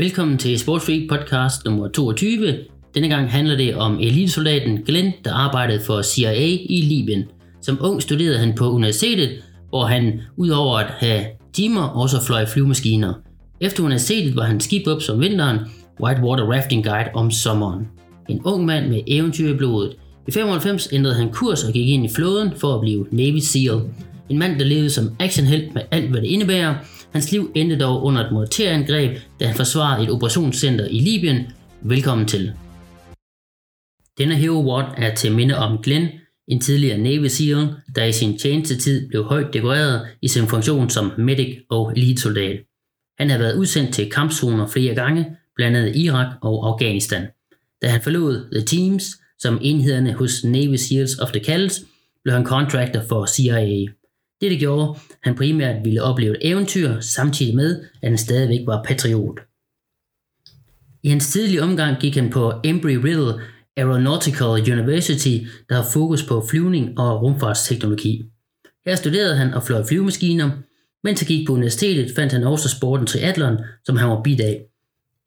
Velkommen til Sportsfreak podcast nummer 22. Denne gang handler det om elitesoldaten Glenn, der arbejdede for CIA i Libyen. Som ung studerede han på universitetet, hvor han udover at have timer også fløj flyvemaskiner. Efter universitetet var han skibop som vinteren, Whitewater Rafting Guide om sommeren. En ung mand med eventyr i blodet. I 95 ændrede han kurs og gik ind i flåden for at blive Navy SEAL. En mand, der levede som actionhelt med alt, hvad det indebærer. Hans liv endte dog under et morterangreb, da han forsvarede et operationscenter i Libyen. Velkommen til. Denne Hero Award er til minde om Glenn, en tidligere Navy SEAL, der i sin tjenestetid blev højt dekoreret i sin funktion som medic og elitesoldat. Han har været udsendt til kampzoner flere gange, blandt andet Irak og Afghanistan. Da han forlod The Teams, som enhederne hos Navy SEALs of the Calls, blev han contractor for CIA. Dette gjorde, at han primært ville opleve et eventyr, samtidig med, at han stadigvæk var patriot. I hans tidlige omgang gik han på Embry-Riddle Aeronautical University, der har fokus på flyvning og rumfartsteknologi. Her studerede han og fløj flyvemaskiner. Mens han gik på universitetet, fandt han også sporten triathlon, som han var bid af.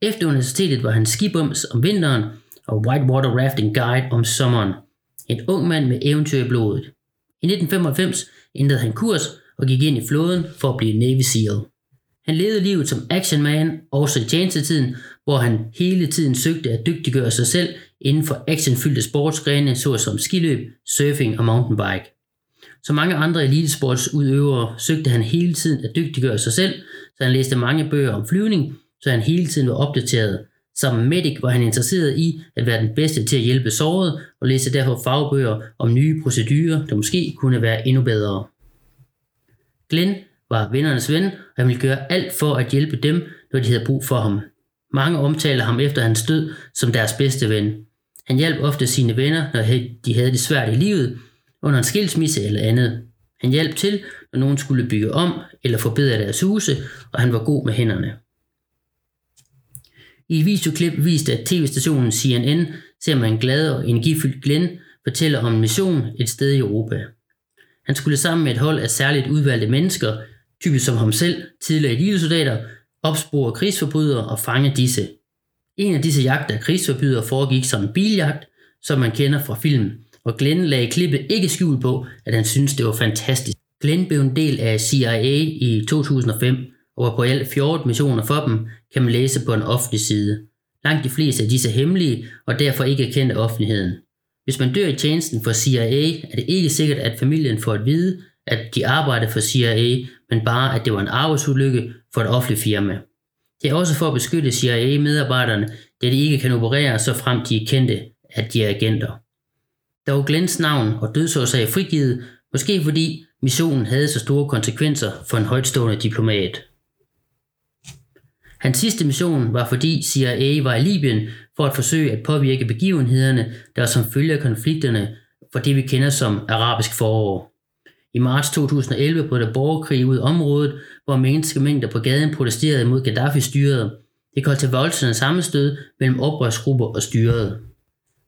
Efter universitetet var han skibums om vinteren og whitewater rafting guide om sommeren. En ung mand med eventyr i blodet. I 1995 ændrede han kurs og gik ind i flåden for at blive Navy SEAL. Han levede livet som actionman, også i tjenestetiden, hvor han hele tiden søgte at dygtiggøre sig selv inden for actionfyldte sportsgrene, såsom skiløb, surfing og mountainbike. Som mange andre elitesportsudøvere søgte han hele tiden at dygtiggøre sig selv, så han læste mange bøger om flyvning, så han hele tiden var opdateret. Som medic var han interesseret i at være den bedste til at hjælpe såret og læste derfor fagbøger om nye procedurer, der måske kunne være endnu bedre. Glenn var vennernes ven, og han ville gøre alt for at hjælpe dem, når de havde brug for ham. Mange omtaler ham efter hans død som deres bedste ven. Han hjalp ofte sine venner, når de havde det svært i livet, under en skilsmisse eller andet. Han hjalp til, når nogen skulle bygge om eller forbedre deres huse, og han var god med hænderne. I et videoklip viste at tv-stationen CNN ser man en glad og energifyldt Glenn fortæller om en mission et sted i Europa. Han skulle sammen med et hold af særligt udvalgte mennesker, typisk som ham selv, tidligere elitesoldater, opspore krigsforbrydere og fange disse. En af disse jagter af krigsforbrydere foregik som en biljagt, som man kender fra film, og Glenn lagde klippet ikke skjul på, at han syntes, det var fantastisk. Glenn blev en del af CIA i 2005, og var på alt 14 missioner for dem, kan man læse på en offentlig side. Langt de fleste af disse hemmelige, og derfor ikke kendt af offentligheden. Hvis man dør i tjenesten for CIA, er det ikke sikkert, at familien får at vide, at de arbejder for CIA, men bare, at det var en arbejdsulykke for et offentligt firma. Det er også for at beskytte CIA-medarbejderne, da de ikke kan operere, så frem de er kendte, at de er agenter. Dog Glens navn og dødsårsag frigivet, måske fordi missionen havde så store konsekvenser for en højtstående diplomat. Hans sidste mission var fordi CIA var i Libyen for at forsøge at påvirke begivenhederne, der som følge af konflikterne for det vi kender som arabisk forår. I marts 2011 brød der borgerkrig ud i området, hvor menneskemængder på gaden protesterede mod Gaddafi-styret. Det kom til voldsomme sammenstød mellem oprørsgrupper og styret.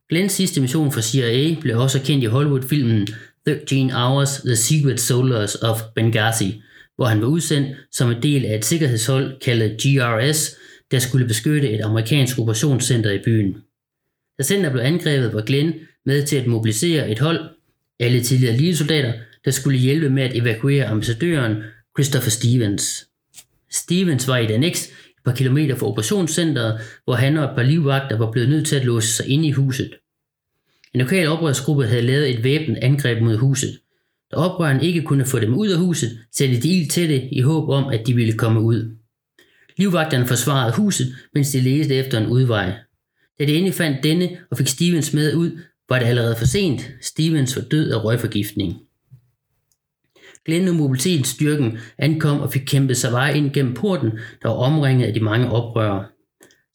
Glens sidste mission for CIA blev også kendt i Hollywood-filmen 13 Hours The Secret Soldiers of Benghazi, hvor han var udsendt som en del af et sikkerhedshold kaldet GRS, der skulle beskytte et amerikansk operationscenter i byen. Da center blev angrebet, var Glenn med til at mobilisere et hold, alle tidligere ligesoldater, der skulle hjælpe med at evakuere ambassadøren Christopher Stevens. Stevens var i et annex et par kilometer fra operationscenteret, hvor han og et par livvagter var blevet nødt til at låse sig inde i huset. En lokal oprørsgruppe havde lavet et væbnet angreb mod huset. Da oprørerne ikke kunne få dem ud af huset, satte de ild til det i håb om, at de ville komme ud. Livvagterne forsvarede huset, mens de ledte efter en udvej. Da de endelig fandt denne og fik Stevens med ud, var det allerede for sent. Stevens var død af røgforgiftning. Glenn og mobilitetsstyrken ankom og fik kæmpet sig vej ind gennem porten, der var omringet af de mange oprørere.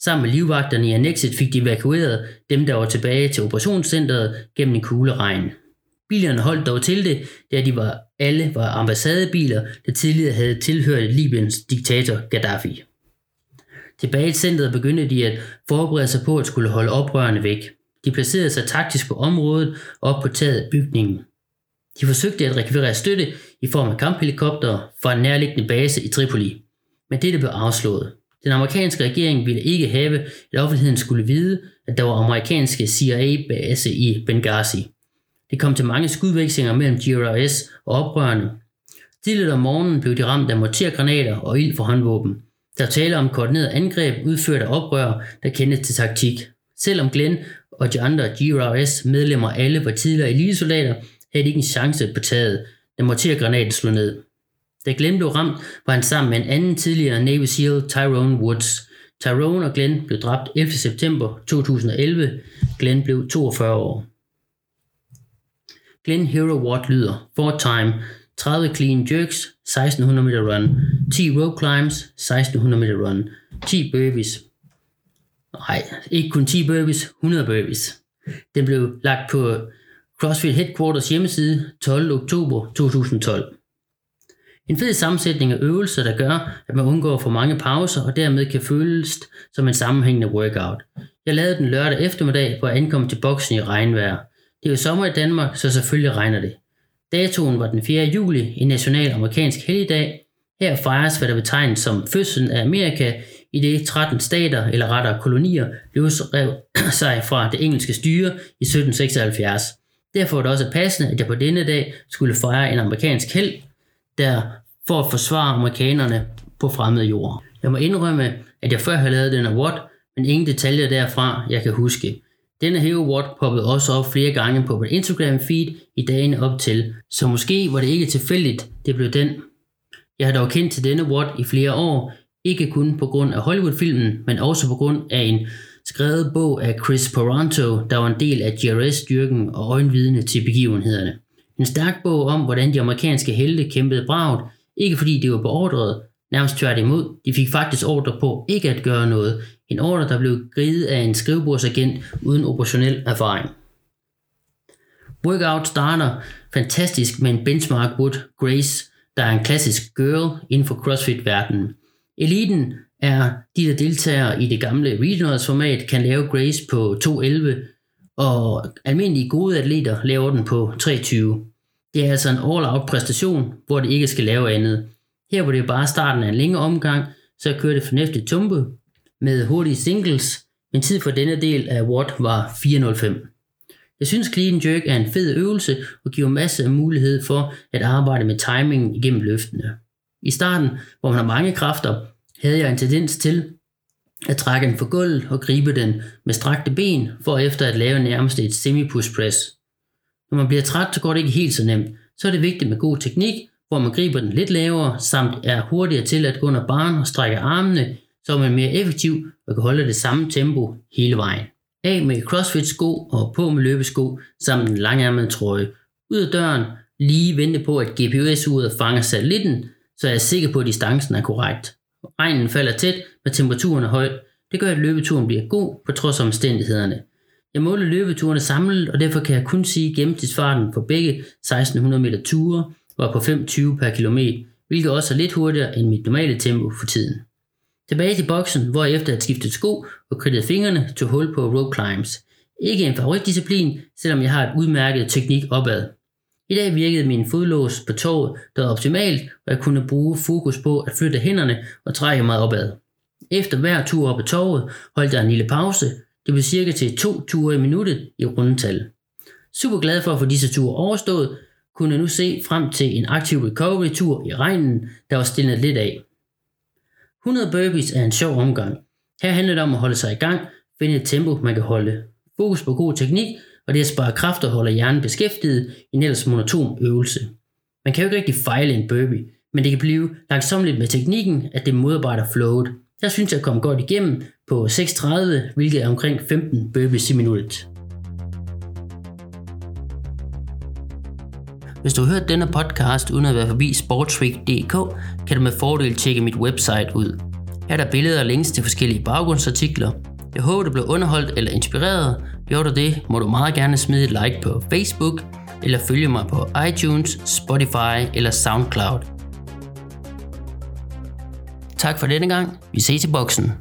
Sammen med livvagterne i annexet fik de evakueret dem, der var tilbage til operationscentret gennem en kugleregn. Bilerne holdt dog til det, da de var, alle var ambassadebiler, der tidligere havde tilhørt Libyens diktator Gaddafi. Tilbage i centret begyndte de at forberede sig på at skulle holde oprørerne væk. De placerede sig taktisk på området og op på taget af bygningen. De forsøgte at rekvirere støtte i form af kamphelikoptere fra en nærliggende base i Tripoli, men dette blev afslået. Den amerikanske regering ville ikke have, at offentligheden skulle vide, at der var amerikanske CIA-base i Benghazi. Det kom til mange skudvekslinger mellem GRS og oprørerne. Tidligt om morgenen blev de ramt af mortergranater og ild fra håndvåben. Der taler om koordineret angreb udført af oprør, der kendte til taktik. Selvom Glenn og de andre GRS medlemmer alle var tidligere elitesoldater, havde de ikke en chance på taget, da mortergranaten slog ned. Da Glenn blev ramt, var han sammen med en anden tidligere Navy SEAL, Tyrone Woods. Tyrone og Glenn blev dræbt 11. september 2011. Glenn blev 42 år. Glenn Hero Watt lyder, for time, 30 clean jerks, 1600 meter run, 10 rope climbs, 1600 meter run, 10 burpees. Nej, ikke kun 10 burpees, 100 burpees. Den blev lagt på CrossFit Headquarters hjemmeside 12. oktober 2012. En fed sammensætning af øvelser, der gør, at man undgår for mange pauser og dermed kan føles som en sammenhængende workout. Jeg lavede den lørdag eftermiddag, hvor jeg ankom til boksen i regnvejr. Det er jo sommer i Danmark, så selvfølgelig regner det. Datoen var den 4. juli, en national amerikansk helligdag. Her fejres, hvad der betegnes som fødslen af Amerika, i de 13 stater, eller rettere kolonier, løsrev sig fra det engelske styre i 1776. Derfor var det også passende, at jeg på denne dag skulle fejre en amerikansk held, der for at forsvare amerikanerne på fremmede jord. Jeg må indrømme, at jeg før havde lavet den award, men ingen detaljer derfra, jeg kan huske. Denne Hero Award poppede også op flere gange på mit Instagram feed i dagene op til, så måske var det ikke tilfældigt, det blev den. Jeg har dog kendt til denne award i flere år, ikke kun på grund af Hollywood-filmen, men også på grund af en skrevet bog af Chris Paranto, der var en del af GRS-styrken og øjenvidne til begivenhederne. En stærk bog om, hvordan de amerikanske helte kæmpede bragt, ikke fordi de var beordret, nærmest tværtimod. De fik faktisk ordre på ikke at gøre noget. En ordre, der blev givet af en skrivebordsagent uden operationel erfaring. Workout starter fantastisk med en benchmark wood Grace, der er en klassisk girl inden for CrossFit-verdenen. Eliten er de, der deltager i det gamle regionals format, kan lave Grace på 2.11, og almindelige gode atleter laver den på 3.20. Det er altså en all-out præstation, hvor det ikke skal lave andet. Her hvor det er bare starten af en længere omgang, så kører det fornuftigt tumpe med hurtige singles, men tid for denne del af Watt var 4.05. Jeg synes clean jerk er en fed øvelse og giver masser af mulighed for at arbejde med timingen igennem løftene. I starten, hvor man har mange kræfter, havde jeg en tendens til at trække den for gulvet og gribe den med strakte ben, for efter at lave nærmest et semi-push press. Når man bliver træt, så går det ikke helt så nemt. Så er det vigtigt med god teknik, hvor man griber den lidt lavere, samt er hurtigere til at gå under barn og strække armene, så er man mere effektiv og kan holde det samme tempo hele vejen. Af med crossfit-sko og på med løbesko samt en langærmet trøje. Ud af døren, lige vente på, at GPS-uret fanger satellitten, så jeg er sikker på, at distancen er korrekt. Regnen falder tæt, og temperaturen er høj. Det gør, at løbeturen bliver god på trods af omstændighederne. Jeg måler løbeturene samlet, og derfor kan jeg kun sige gennemsnitsfarten for begge 1600 meter ture var på 5,20 per kilometer, hvilket også er lidt hurtigere end mit normale tempo for tiden. Tilbage til boksen, hvor jeg efter at skiftet sko og kridtet fingrene tog hul på rope climbs. Ikke en favoritdisciplin, selvom jeg har et udmærket teknik opad. I dag virkede min fodlås på toget, der var optimalt, og jeg kunne bruge fokus på at flytte hænderne og trække mig opad. Efter hver tur op på toget holdt jeg en lille pause, det blev cirka til to ture i minuttet i rundetal. Super glad for at få disse ture overstået, kunne jeg nu se frem til en aktiv recovery-tur i regnen, der var stillet lidt af. 100 burpees er en sjov omgang. Her handler det om at holde sig i gang, finde et tempo, man kan holde. Fokus på god teknik, og det at spare kræfter og holde hjernen beskæftiget i en ellers monoton øvelse. Man kan jo ikke rigtig fejle en burpee, men det kan blive langsomt med teknikken, at det modarbejder flowet. Jeg synes jeg at komme godt igennem på 6.30, hvilket er omkring 15 burpees i minuttet. Hvis du har hørt denne podcast uden at være forbi sportsweek.dk, kan du med fordel tjekke mit website ud. Her er der billeder og links til forskellige baggrundsartikler. Jeg håber, du blev underholdt eller inspireret. Gjorde du det, må du meget gerne smide et like på Facebook, eller følge mig på iTunes, Spotify eller SoundCloud. Tak for denne gang. Vi ses i boksen.